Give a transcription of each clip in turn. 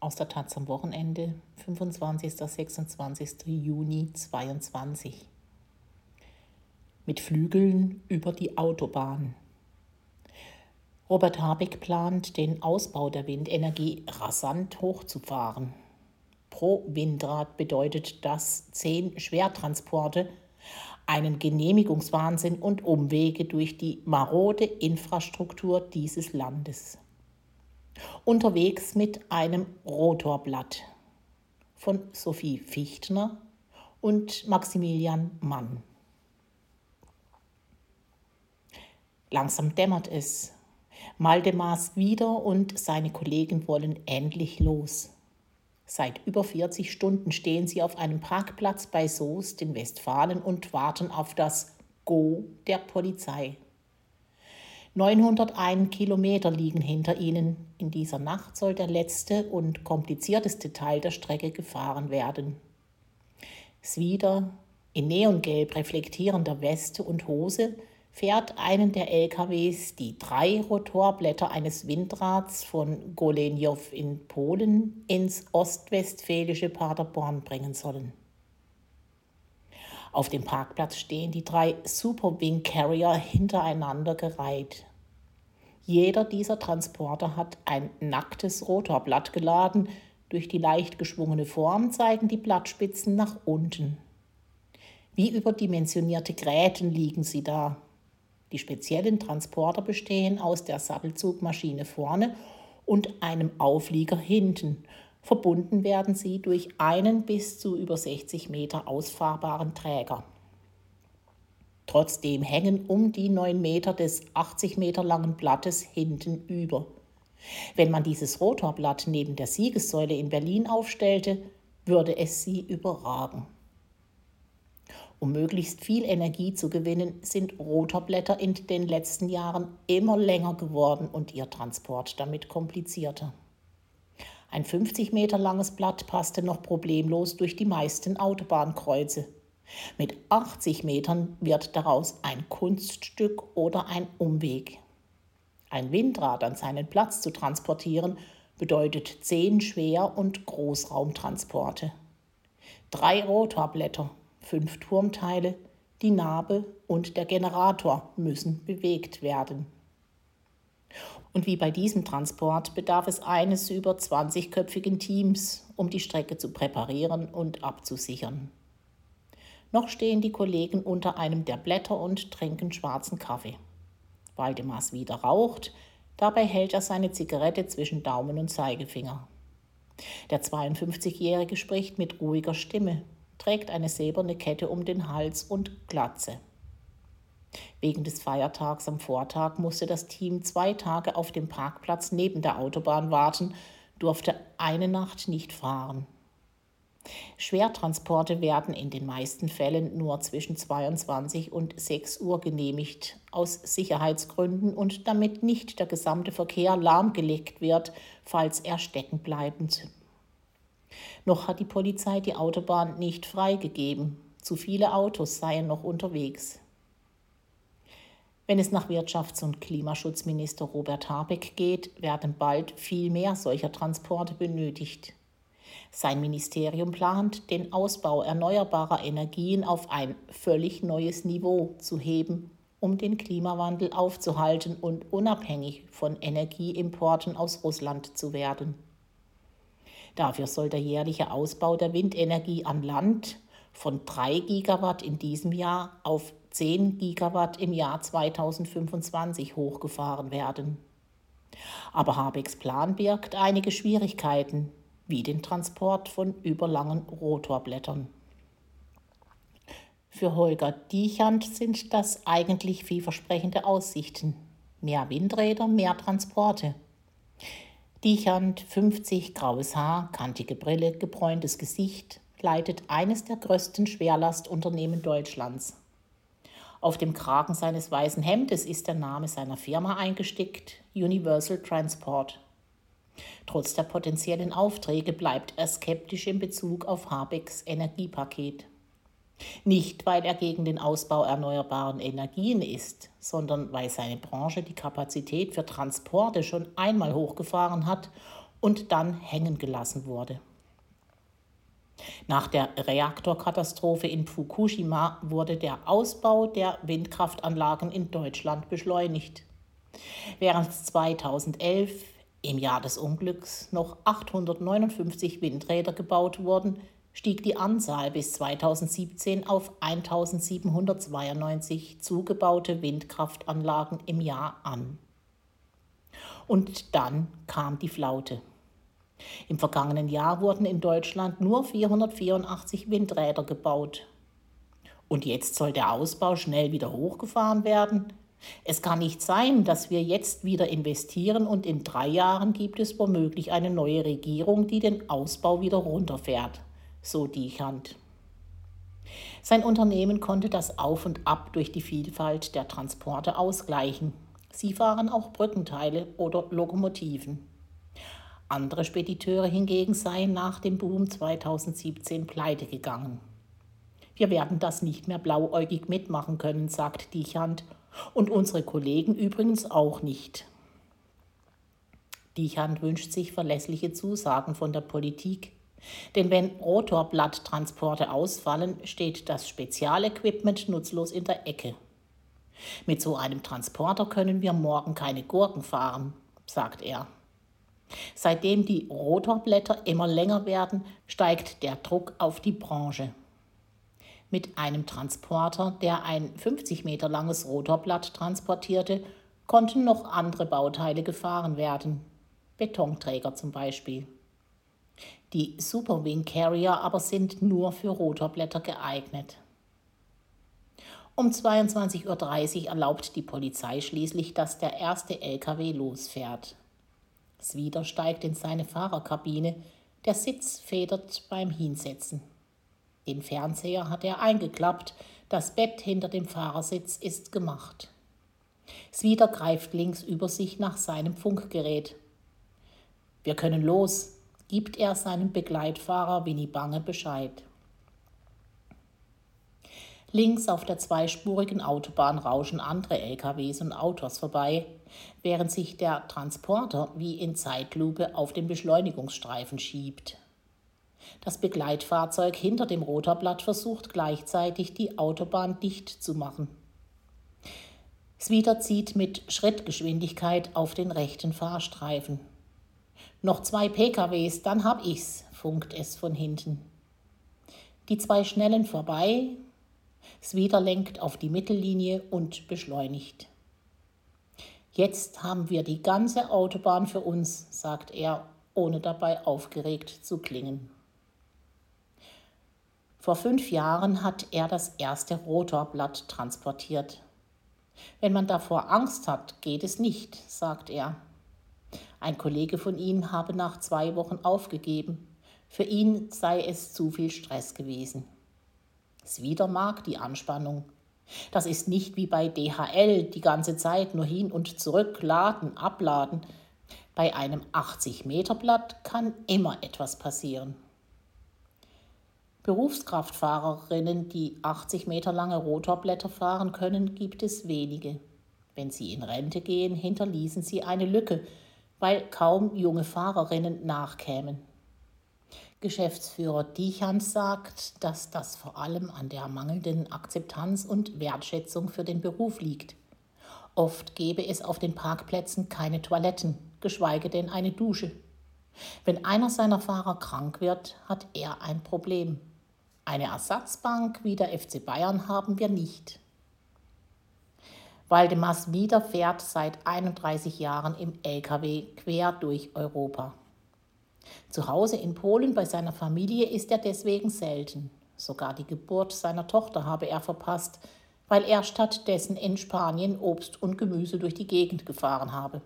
aus der Taz am Wochenende, 25. 26. Juni 22. Mit Flügeln über die Autobahn. Robert Habeck plant, den Ausbau der Windenergie rasant hochzufahren. Pro Windrad bedeutet das zehn Schwertransporte, einen Genehmigungswahnsinn und Umwege durch die marode Infrastruktur dieses Landes unterwegs mit einem Rotorblatt von Sophie Fichtner und Maximilian Mann. Langsam dämmert es. Maldemars wieder und seine Kollegen wollen endlich los. Seit über 40 Stunden stehen sie auf einem Parkplatz bei Soest in Westfalen und warten auf das Go der Polizei. 901 Kilometer liegen hinter ihnen. In dieser Nacht soll der letzte und komplizierteste Teil der Strecke gefahren werden. Swider, in neongelb reflektierender Weste und Hose, fährt einen der LKWs, die drei Rotorblätter eines Windrads von Golenjow in Polen ins ostwestfälische Paderborn bringen sollen. Auf dem Parkplatz stehen die drei Super Wing Carrier hintereinander gereiht. Jeder dieser Transporter hat ein nacktes Rotorblatt geladen. Durch die leicht geschwungene Form zeigen die Blattspitzen nach unten. Wie überdimensionierte Gräten liegen sie da. Die speziellen Transporter bestehen aus der Sattelzugmaschine vorne und einem Auflieger hinten. Verbunden werden sie durch einen bis zu über 60 Meter ausfahrbaren Träger. Trotzdem hängen um die 9 Meter des 80 Meter langen Blattes hinten über. Wenn man dieses Rotorblatt neben der Siegessäule in Berlin aufstellte, würde es sie überragen. Um möglichst viel Energie zu gewinnen, sind Rotorblätter in den letzten Jahren immer länger geworden und ihr Transport damit komplizierter. Ein 50 Meter langes Blatt passte noch problemlos durch die meisten Autobahnkreuze. Mit 80 Metern wird daraus ein Kunststück oder ein Umweg. Ein Windrad an seinen Platz zu transportieren bedeutet zehn Schwer- und Großraumtransporte. Drei Rotorblätter, fünf Turmteile, die Narbe und der Generator müssen bewegt werden. Und wie bei diesem Transport bedarf es eines über 20-köpfigen Teams, um die Strecke zu präparieren und abzusichern. Noch stehen die Kollegen unter einem der Blätter und trinken schwarzen Kaffee. Waldemars wieder raucht, dabei hält er seine Zigarette zwischen Daumen und Zeigefinger. Der 52-Jährige spricht mit ruhiger Stimme, trägt eine silberne Kette um den Hals und Glatze. Wegen des Feiertags am Vortag musste das Team zwei Tage auf dem Parkplatz neben der Autobahn warten, durfte eine Nacht nicht fahren. Schwertransporte werden in den meisten Fällen nur zwischen 22 und 6 Uhr genehmigt, aus Sicherheitsgründen und damit nicht der gesamte Verkehr lahmgelegt wird, falls er stecken bleibt. Noch hat die Polizei die Autobahn nicht freigegeben. Zu viele Autos seien noch unterwegs. Wenn es nach Wirtschafts- und Klimaschutzminister Robert Habeck geht, werden bald viel mehr solcher Transporte benötigt. Sein Ministerium plant, den Ausbau erneuerbarer Energien auf ein völlig neues Niveau zu heben, um den Klimawandel aufzuhalten und unabhängig von Energieimporten aus Russland zu werden. Dafür soll der jährliche Ausbau der Windenergie an Land von 3 Gigawatt in diesem Jahr auf 10 Gigawatt im Jahr 2025 hochgefahren werden. Aber Habecks Plan birgt einige Schwierigkeiten, wie den Transport von überlangen Rotorblättern. Für Holger Diechand sind das eigentlich vielversprechende Aussichten. Mehr Windräder, mehr Transporte. Diechand, 50, graues Haar, kantige Brille, gebräuntes Gesicht, leitet eines der größten Schwerlastunternehmen Deutschlands. Auf dem Kragen seines weißen Hemdes ist der Name seiner Firma eingestickt, Universal Transport. Trotz der potenziellen Aufträge bleibt er skeptisch in Bezug auf Habecks Energiepaket. Nicht, weil er gegen den Ausbau erneuerbaren Energien ist, sondern weil seine Branche die Kapazität für Transporte schon einmal hochgefahren hat und dann hängen gelassen wurde. Nach der Reaktorkatastrophe in Fukushima wurde der Ausbau der Windkraftanlagen in Deutschland beschleunigt. Während 2011, im Jahr des Unglücks, noch 859 Windräder gebaut wurden, stieg die Anzahl bis 2017 auf 1792 zugebaute Windkraftanlagen im Jahr an. Und dann kam die Flaute. Im vergangenen Jahr wurden in Deutschland nur 484 Windräder gebaut. Und jetzt soll der Ausbau schnell wieder hochgefahren werden? Es kann nicht sein, dass wir jetzt wieder investieren und in drei Jahren gibt es womöglich eine neue Regierung, die den Ausbau wieder runterfährt, so Diechand. Sein Unternehmen konnte das Auf und Ab durch die Vielfalt der Transporte ausgleichen. Sie fahren auch Brückenteile oder Lokomotiven. Andere Spediteure hingegen seien nach dem Boom 2017 pleite gegangen. Wir werden das nicht mehr blauäugig mitmachen können, sagt Dichand, und unsere Kollegen übrigens auch nicht. Dichand wünscht sich verlässliche Zusagen von der Politik, denn wenn Rotorblatttransporte ausfallen, steht das Spezialequipment nutzlos in der Ecke. Mit so einem Transporter können wir morgen keine Gurken fahren, sagt er. Seitdem die Rotorblätter immer länger werden, steigt der Druck auf die Branche. Mit einem Transporter, der ein 50 Meter langes Rotorblatt transportierte, konnten noch andere Bauteile gefahren werden, Betonträger zum Beispiel. Die Superwing Carrier aber sind nur für Rotorblätter geeignet. Um 22.30 Uhr erlaubt die Polizei schließlich, dass der erste LKW losfährt. Swider steigt in seine Fahrerkabine. Der Sitz federt beim Hinsetzen. Den Fernseher hat er eingeklappt. Das Bett hinter dem Fahrersitz ist gemacht. Swider greift links über sich nach seinem Funkgerät. Wir können los, gibt er seinem Begleitfahrer Winnie Bange Bescheid. Links auf der zweispurigen Autobahn rauschen andere LKWs und Autos vorbei, während sich der Transporter wie in Zeitlupe auf den Beschleunigungsstreifen schiebt. Das Begleitfahrzeug hinter dem Rotorblatt versucht gleichzeitig die Autobahn dicht zu machen. Swider zieht mit Schrittgeschwindigkeit auf den rechten Fahrstreifen. Noch zwei PKWs, dann hab ich's, funkt es von hinten. Die zwei Schnellen vorbei, Sweder lenkt auf die Mittellinie und beschleunigt. Jetzt haben wir die ganze Autobahn für uns, sagt er, ohne dabei aufgeregt zu klingen. Vor fünf Jahren hat er das erste Rotorblatt transportiert. Wenn man davor Angst hat, geht es nicht, sagt er. Ein Kollege von ihm habe nach zwei Wochen aufgegeben. Für ihn sei es zu viel Stress gewesen. Es wieder mag die Anspannung. Das ist nicht wie bei DHL die ganze Zeit nur hin und zurück laden, abladen. Bei einem 80-Meter-Blatt kann immer etwas passieren. Berufskraftfahrerinnen, die 80 Meter lange Rotorblätter fahren können, gibt es wenige. Wenn sie in Rente gehen, hinterließen sie eine Lücke, weil kaum junge Fahrerinnen nachkämen. Geschäftsführer Dichans sagt, dass das vor allem an der mangelnden Akzeptanz und Wertschätzung für den Beruf liegt. Oft gäbe es auf den Parkplätzen keine Toiletten, geschweige denn eine Dusche. Wenn einer seiner Fahrer krank wird, hat er ein Problem. Eine Ersatzbank wie der FC Bayern haben wir nicht. Waldemars Wieder fährt seit 31 Jahren im Lkw quer durch Europa. Zu Hause in Polen bei seiner Familie ist er deswegen selten. Sogar die Geburt seiner Tochter habe er verpasst, weil er stattdessen in Spanien Obst und Gemüse durch die Gegend gefahren habe.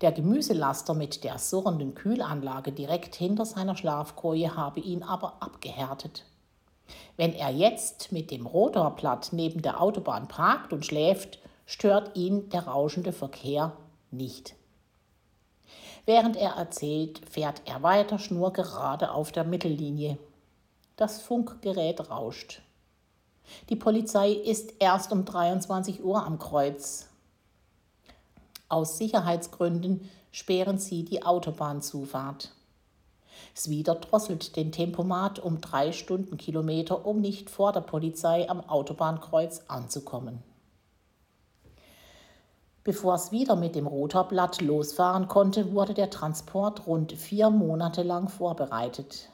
Der Gemüselaster mit der surrenden Kühlanlage direkt hinter seiner Schlafkoje habe ihn aber abgehärtet. Wenn er jetzt mit dem Rotorblatt neben der Autobahn parkt und schläft, stört ihn der rauschende Verkehr nicht. Während er erzählt, fährt er weiter schnurgerade auf der Mittellinie. Das Funkgerät rauscht. Die Polizei ist erst um 23 Uhr am Kreuz. Aus Sicherheitsgründen sperren sie die Autobahnzufahrt. Swider drosselt den Tempomat um drei Stundenkilometer, um nicht vor der Polizei am Autobahnkreuz anzukommen. Bevor es wieder mit dem Rotorblatt losfahren konnte, wurde der Transport rund vier Monate lang vorbereitet.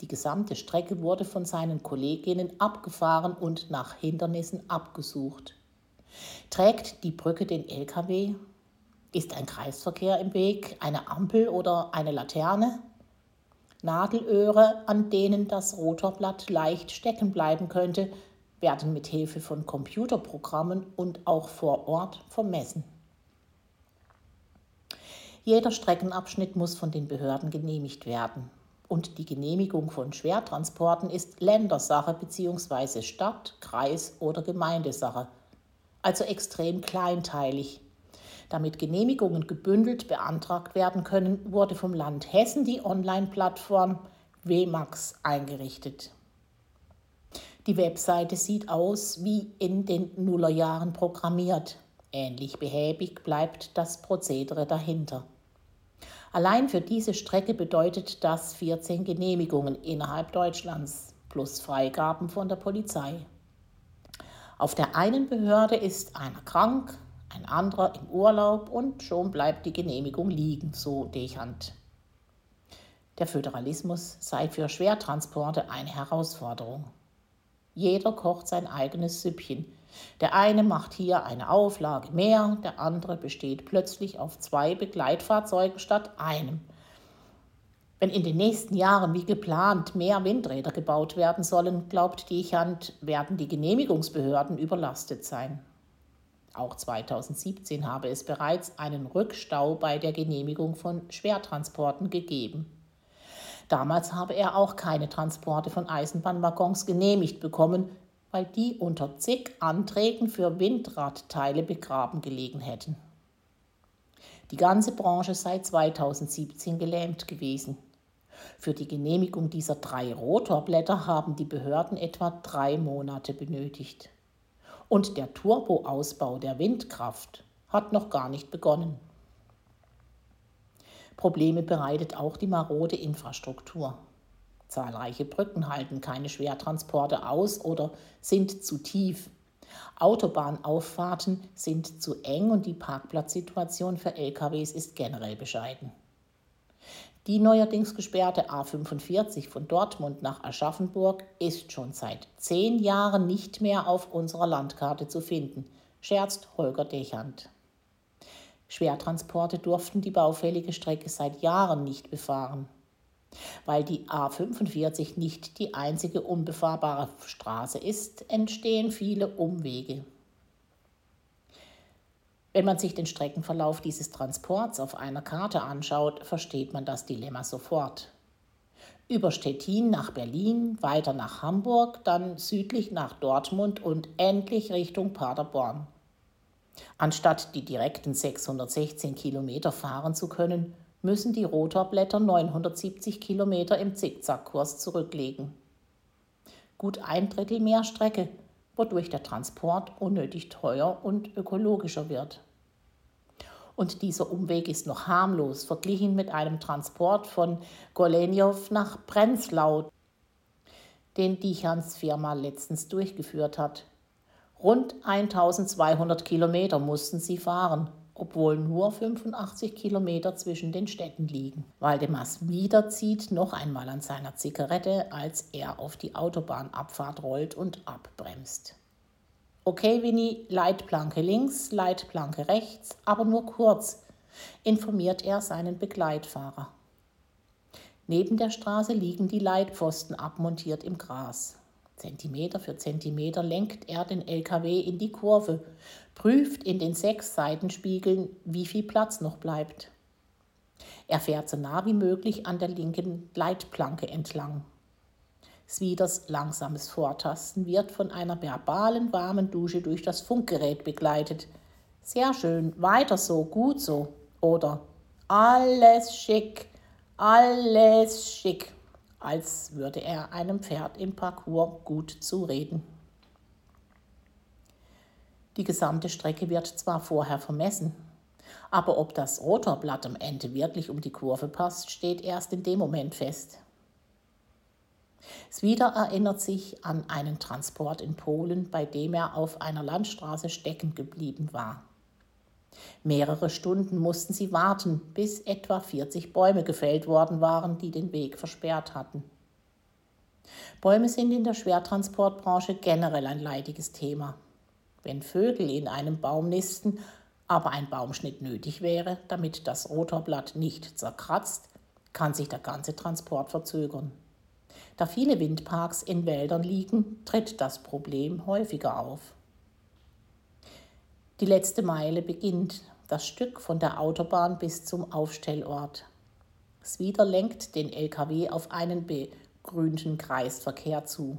Die gesamte Strecke wurde von seinen Kolleginnen abgefahren und nach Hindernissen abgesucht. Trägt die Brücke den LKW? Ist ein Kreisverkehr im Weg, eine Ampel oder eine Laterne? Nadelöhre, an denen das Rotorblatt leicht stecken bleiben könnte, werden mit Hilfe von Computerprogrammen und auch vor Ort vermessen. Jeder Streckenabschnitt muss von den Behörden genehmigt werden. Und die Genehmigung von Schwertransporten ist Ländersache bzw. Stadt-, Kreis- oder Gemeindesache, also extrem kleinteilig. Damit Genehmigungen gebündelt beantragt werden können, wurde vom Land Hessen die Online-Plattform WMAX eingerichtet. Die Webseite sieht aus wie in den Nullerjahren programmiert. Ähnlich behäbig bleibt das Prozedere dahinter. Allein für diese Strecke bedeutet das 14 Genehmigungen innerhalb Deutschlands plus Freigaben von der Polizei. Auf der einen Behörde ist einer krank, ein anderer im Urlaub und schon bleibt die Genehmigung liegen, so Dechant. Der Föderalismus sei für Schwertransporte eine Herausforderung. Jeder kocht sein eigenes Süppchen. Der eine macht hier eine Auflage mehr, der andere besteht plötzlich auf zwei Begleitfahrzeugen statt einem. Wenn in den nächsten Jahren wie geplant mehr Windräder gebaut werden sollen, glaubt Dechant, werden die Genehmigungsbehörden überlastet sein. Auch 2017 habe es bereits einen Rückstau bei der Genehmigung von Schwertransporten gegeben. Damals habe er auch keine Transporte von Eisenbahnwaggons genehmigt bekommen, weil die unter zig Anträgen für Windradteile begraben gelegen hätten. Die ganze Branche sei 2017 gelähmt gewesen. Für die Genehmigung dieser drei Rotorblätter haben die Behörden etwa drei Monate benötigt. Und der Turboausbau der Windkraft hat noch gar nicht begonnen. Probleme bereitet auch die marode Infrastruktur. Zahlreiche Brücken halten keine Schwertransporte aus oder sind zu tief. Autobahnauffahrten sind zu eng und die Parkplatzsituation für LKWs ist generell bescheiden. Die neuerdings gesperrte A45 von Dortmund nach Aschaffenburg ist schon seit zehn Jahren nicht mehr auf unserer Landkarte zu finden, scherzt Holger Dechant. Schwertransporte durften die baufällige Strecke seit Jahren nicht befahren. Weil die A45 nicht die einzige unbefahrbare Straße ist, entstehen viele Umwege. Wenn man sich den Streckenverlauf dieses Transports auf einer Karte anschaut, versteht man das Dilemma sofort. Über Stettin nach Berlin, weiter nach Hamburg, dann südlich nach Dortmund und endlich Richtung Paderborn. Anstatt die direkten 616 Kilometer fahren zu können, müssen die Rotorblätter 970 Kilometer im Zickzackkurs zurücklegen. Gut ein Drittel mehr Strecke wodurch der Transport unnötig teuer und ökologischer wird. Und dieser Umweg ist noch harmlos verglichen mit einem Transport von Golenjow nach Prenzlau, den Dichans Firma letztens durchgeführt hat. Rund 1200 Kilometer mussten sie fahren, obwohl nur 85 Kilometer zwischen den Städten liegen. Waldemars wieder zieht noch einmal an seiner Zigarette, als er auf die Autobahnabfahrt rollt und abbremst. Okay, Winnie, Leitplanke links, Leitplanke rechts, aber nur kurz, informiert er seinen Begleitfahrer. Neben der Straße liegen die Leitpfosten abmontiert im Gras. Zentimeter für Zentimeter lenkt er den LKW in die Kurve, prüft in den sechs Seitenspiegeln, wie viel Platz noch bleibt. Er fährt so nah wie möglich an der linken Leitplanke entlang. Swieders langsames Vortasten wird von einer verbalen warmen Dusche durch das Funkgerät begleitet. Sehr schön, weiter so, gut so. Oder alles schick, alles schick als würde er einem Pferd im Parcours gut zureden. Die gesamte Strecke wird zwar vorher vermessen, Aber ob das Rotorblatt am Ende wirklich um die Kurve passt, steht erst in dem Moment fest. Swider erinnert sich an einen Transport in Polen, bei dem er auf einer Landstraße stecken geblieben war. Mehrere Stunden mussten sie warten, bis etwa 40 Bäume gefällt worden waren, die den Weg versperrt hatten. Bäume sind in der Schwertransportbranche generell ein leidiges Thema. Wenn Vögel in einem Baum nisten, aber ein Baumschnitt nötig wäre, damit das Rotorblatt nicht zerkratzt, kann sich der ganze Transport verzögern. Da viele Windparks in Wäldern liegen, tritt das Problem häufiger auf. Die letzte Meile beginnt, das Stück von der Autobahn bis zum Aufstellort. Swider lenkt den LKW auf einen begrünten Kreisverkehr zu.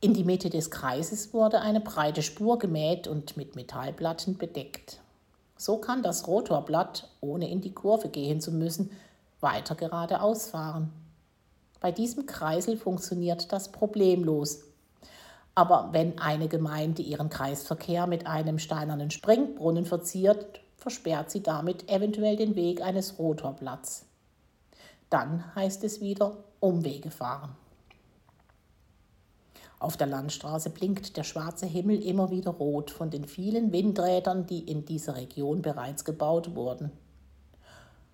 In die Mitte des Kreises wurde eine breite Spur gemäht und mit Metallplatten bedeckt. So kann das Rotorblatt, ohne in die Kurve gehen zu müssen, weiter geradeaus fahren. Bei diesem Kreisel funktioniert das problemlos. Aber wenn eine Gemeinde ihren Kreisverkehr mit einem steinernen Springbrunnen verziert, versperrt sie damit eventuell den Weg eines Rotorblatts. Dann heißt es wieder Umwege fahren. Auf der Landstraße blinkt der schwarze Himmel immer wieder rot von den vielen Windrädern, die in dieser Region bereits gebaut wurden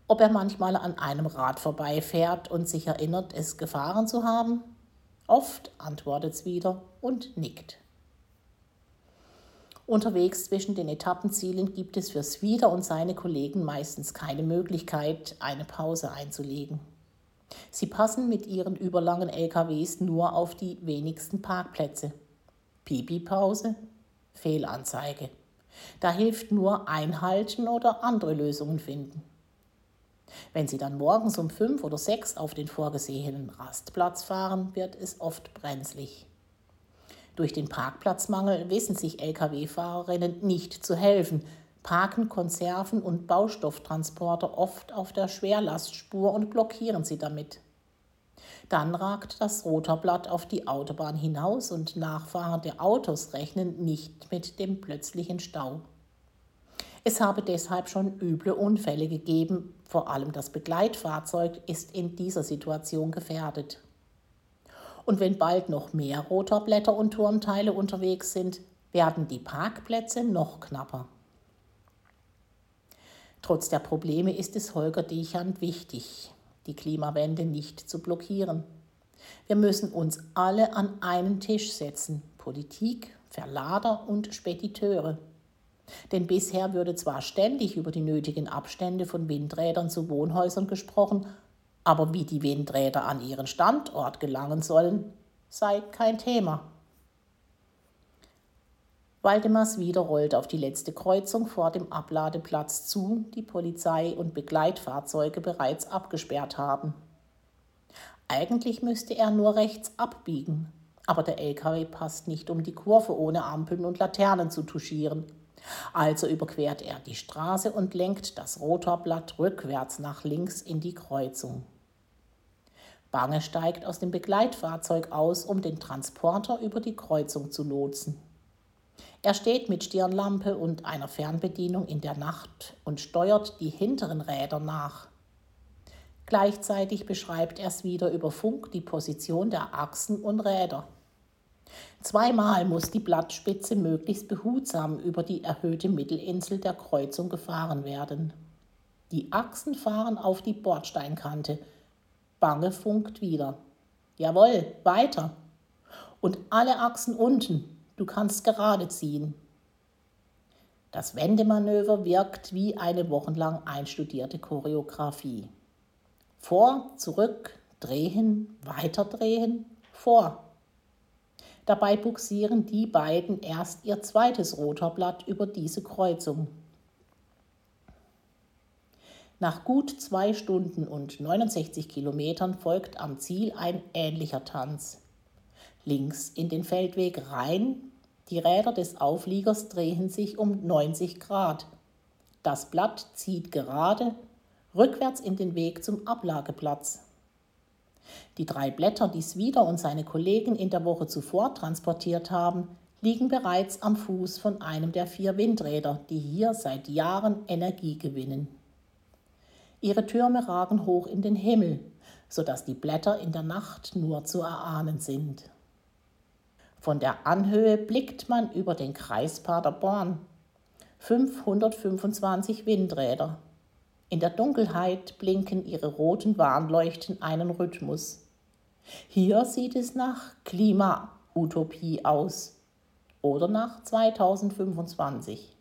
ob er manchmal an einem Rad vorbeifährt und sich erinnert, es gefahren zu haben? Oft antwortet es wieder und nickt. Unterwegs zwischen den Etappenzielen gibt es für Swider und seine Kollegen meistens keine Möglichkeit, eine Pause einzulegen. Sie passen mit ihren überlangen LKWs nur auf die wenigsten Parkplätze. Pipi-Pause, Fehlanzeige. Da hilft nur Einhalten oder andere Lösungen finden. Wenn Sie dann morgens um fünf oder sechs auf den vorgesehenen Rastplatz fahren, wird es oft brenzlig. Durch den Parkplatzmangel wissen sich Lkw-Fahrerinnen nicht zu helfen, parken Konserven und Baustofftransporter oft auf der Schwerlastspur und blockieren sie damit. Dann ragt das Rotorblatt auf die Autobahn hinaus und nachfahrende Autos rechnen nicht mit dem plötzlichen Stau. Es habe deshalb schon üble Unfälle gegeben, vor allem das Begleitfahrzeug ist in dieser Situation gefährdet. Und wenn bald noch mehr Rotorblätter und Turmteile unterwegs sind, werden die Parkplätze noch knapper. Trotz der Probleme ist es Holger Dichand wichtig, die Klimawende nicht zu blockieren. Wir müssen uns alle an einen Tisch setzen, Politik, Verlader und Spediteure. Denn bisher würde zwar ständig über die nötigen Abstände von Windrädern zu Wohnhäusern gesprochen, aber wie die Windräder an ihren Standort gelangen sollen, sei kein Thema. Waldemars wieder rollt auf die letzte Kreuzung vor dem Abladeplatz zu, die Polizei und Begleitfahrzeuge bereits abgesperrt haben. Eigentlich müsste er nur rechts abbiegen, aber der LKW passt nicht um die Kurve ohne Ampeln und Laternen zu touchieren. Also überquert er die Straße und lenkt das Rotorblatt rückwärts nach links in die Kreuzung. Bange steigt aus dem Begleitfahrzeug aus, um den Transporter über die Kreuzung zu lotsen. Er steht mit Stirnlampe und einer Fernbedienung in der Nacht und steuert die hinteren Räder nach. Gleichzeitig beschreibt er es wieder über Funk die Position der Achsen und Räder. Zweimal muss die Blattspitze möglichst behutsam über die erhöhte Mittelinsel der Kreuzung gefahren werden. Die Achsen fahren auf die Bordsteinkante. Bange funkt wieder. Jawohl, weiter. Und alle Achsen unten. Du kannst gerade ziehen. Das Wendemanöver wirkt wie eine wochenlang einstudierte Choreografie. Vor, zurück, drehen, weiterdrehen, vor. Dabei buxieren die beiden erst ihr zweites Rotorblatt über diese Kreuzung. Nach gut zwei Stunden und 69 Kilometern folgt am Ziel ein ähnlicher Tanz. Links in den Feldweg rein, die Räder des Aufliegers drehen sich um 90 Grad. Das Blatt zieht gerade, rückwärts in den Weg zum Ablageplatz. Die drei Blätter, die Swider und seine Kollegen in der Woche zuvor transportiert haben, liegen bereits am Fuß von einem der vier Windräder, die hier seit Jahren Energie gewinnen. Ihre Türme ragen hoch in den Himmel, sodass die Blätter in der Nacht nur zu erahnen sind. Von der Anhöhe blickt man über den Kreis Paderborn. 525 Windräder. In der Dunkelheit blinken ihre roten Warnleuchten einen Rhythmus. Hier sieht es nach Klimautopie aus oder nach 2025.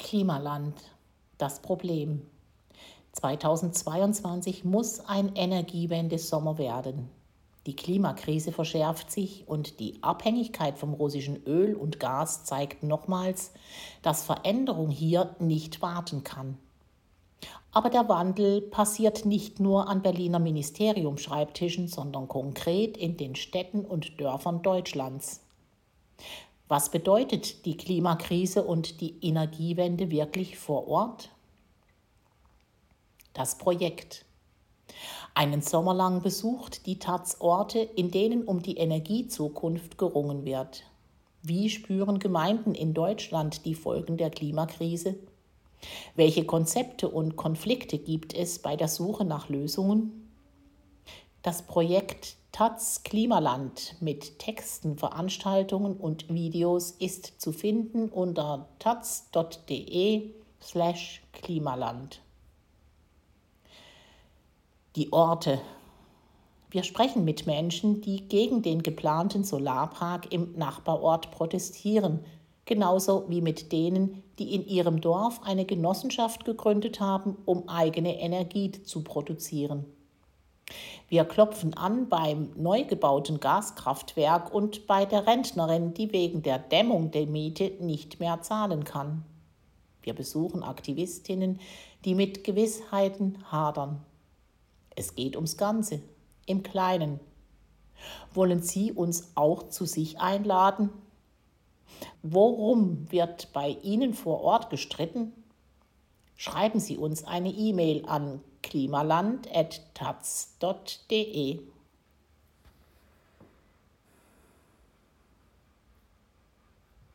Klimaland. Das Problem. 2022 muss ein Energiewende-Sommer werden. Die Klimakrise verschärft sich und die Abhängigkeit vom russischen Öl und Gas zeigt nochmals, dass Veränderung hier nicht warten kann. Aber der Wandel passiert nicht nur an Berliner Ministeriumschreibtischen, sondern konkret in den Städten und Dörfern Deutschlands. Was bedeutet die Klimakrise und die Energiewende wirklich vor Ort? Das Projekt. Einen Sommer lang besucht die Taz Orte, in denen um die Energiezukunft gerungen wird. Wie spüren Gemeinden in Deutschland die Folgen der Klimakrise? Welche Konzepte und Konflikte gibt es bei der Suche nach Lösungen? Das Projekt Taz Klimaland mit Texten, Veranstaltungen und Videos ist zu finden unter taz.de slash Klimaland die Orte. Wir sprechen mit Menschen, die gegen den geplanten Solarpark im Nachbarort protestieren, genauso wie mit denen, die in ihrem Dorf eine Genossenschaft gegründet haben, um eigene Energie zu produzieren. Wir klopfen an beim neu gebauten Gaskraftwerk und bei der Rentnerin, die wegen der Dämmung der Miete nicht mehr zahlen kann. Wir besuchen Aktivistinnen, die mit Gewissheiten hadern. Es geht ums Ganze, im Kleinen. Wollen Sie uns auch zu sich einladen? Worum wird bei Ihnen vor Ort gestritten? Schreiben Sie uns eine E-Mail an klimaland.taz.de.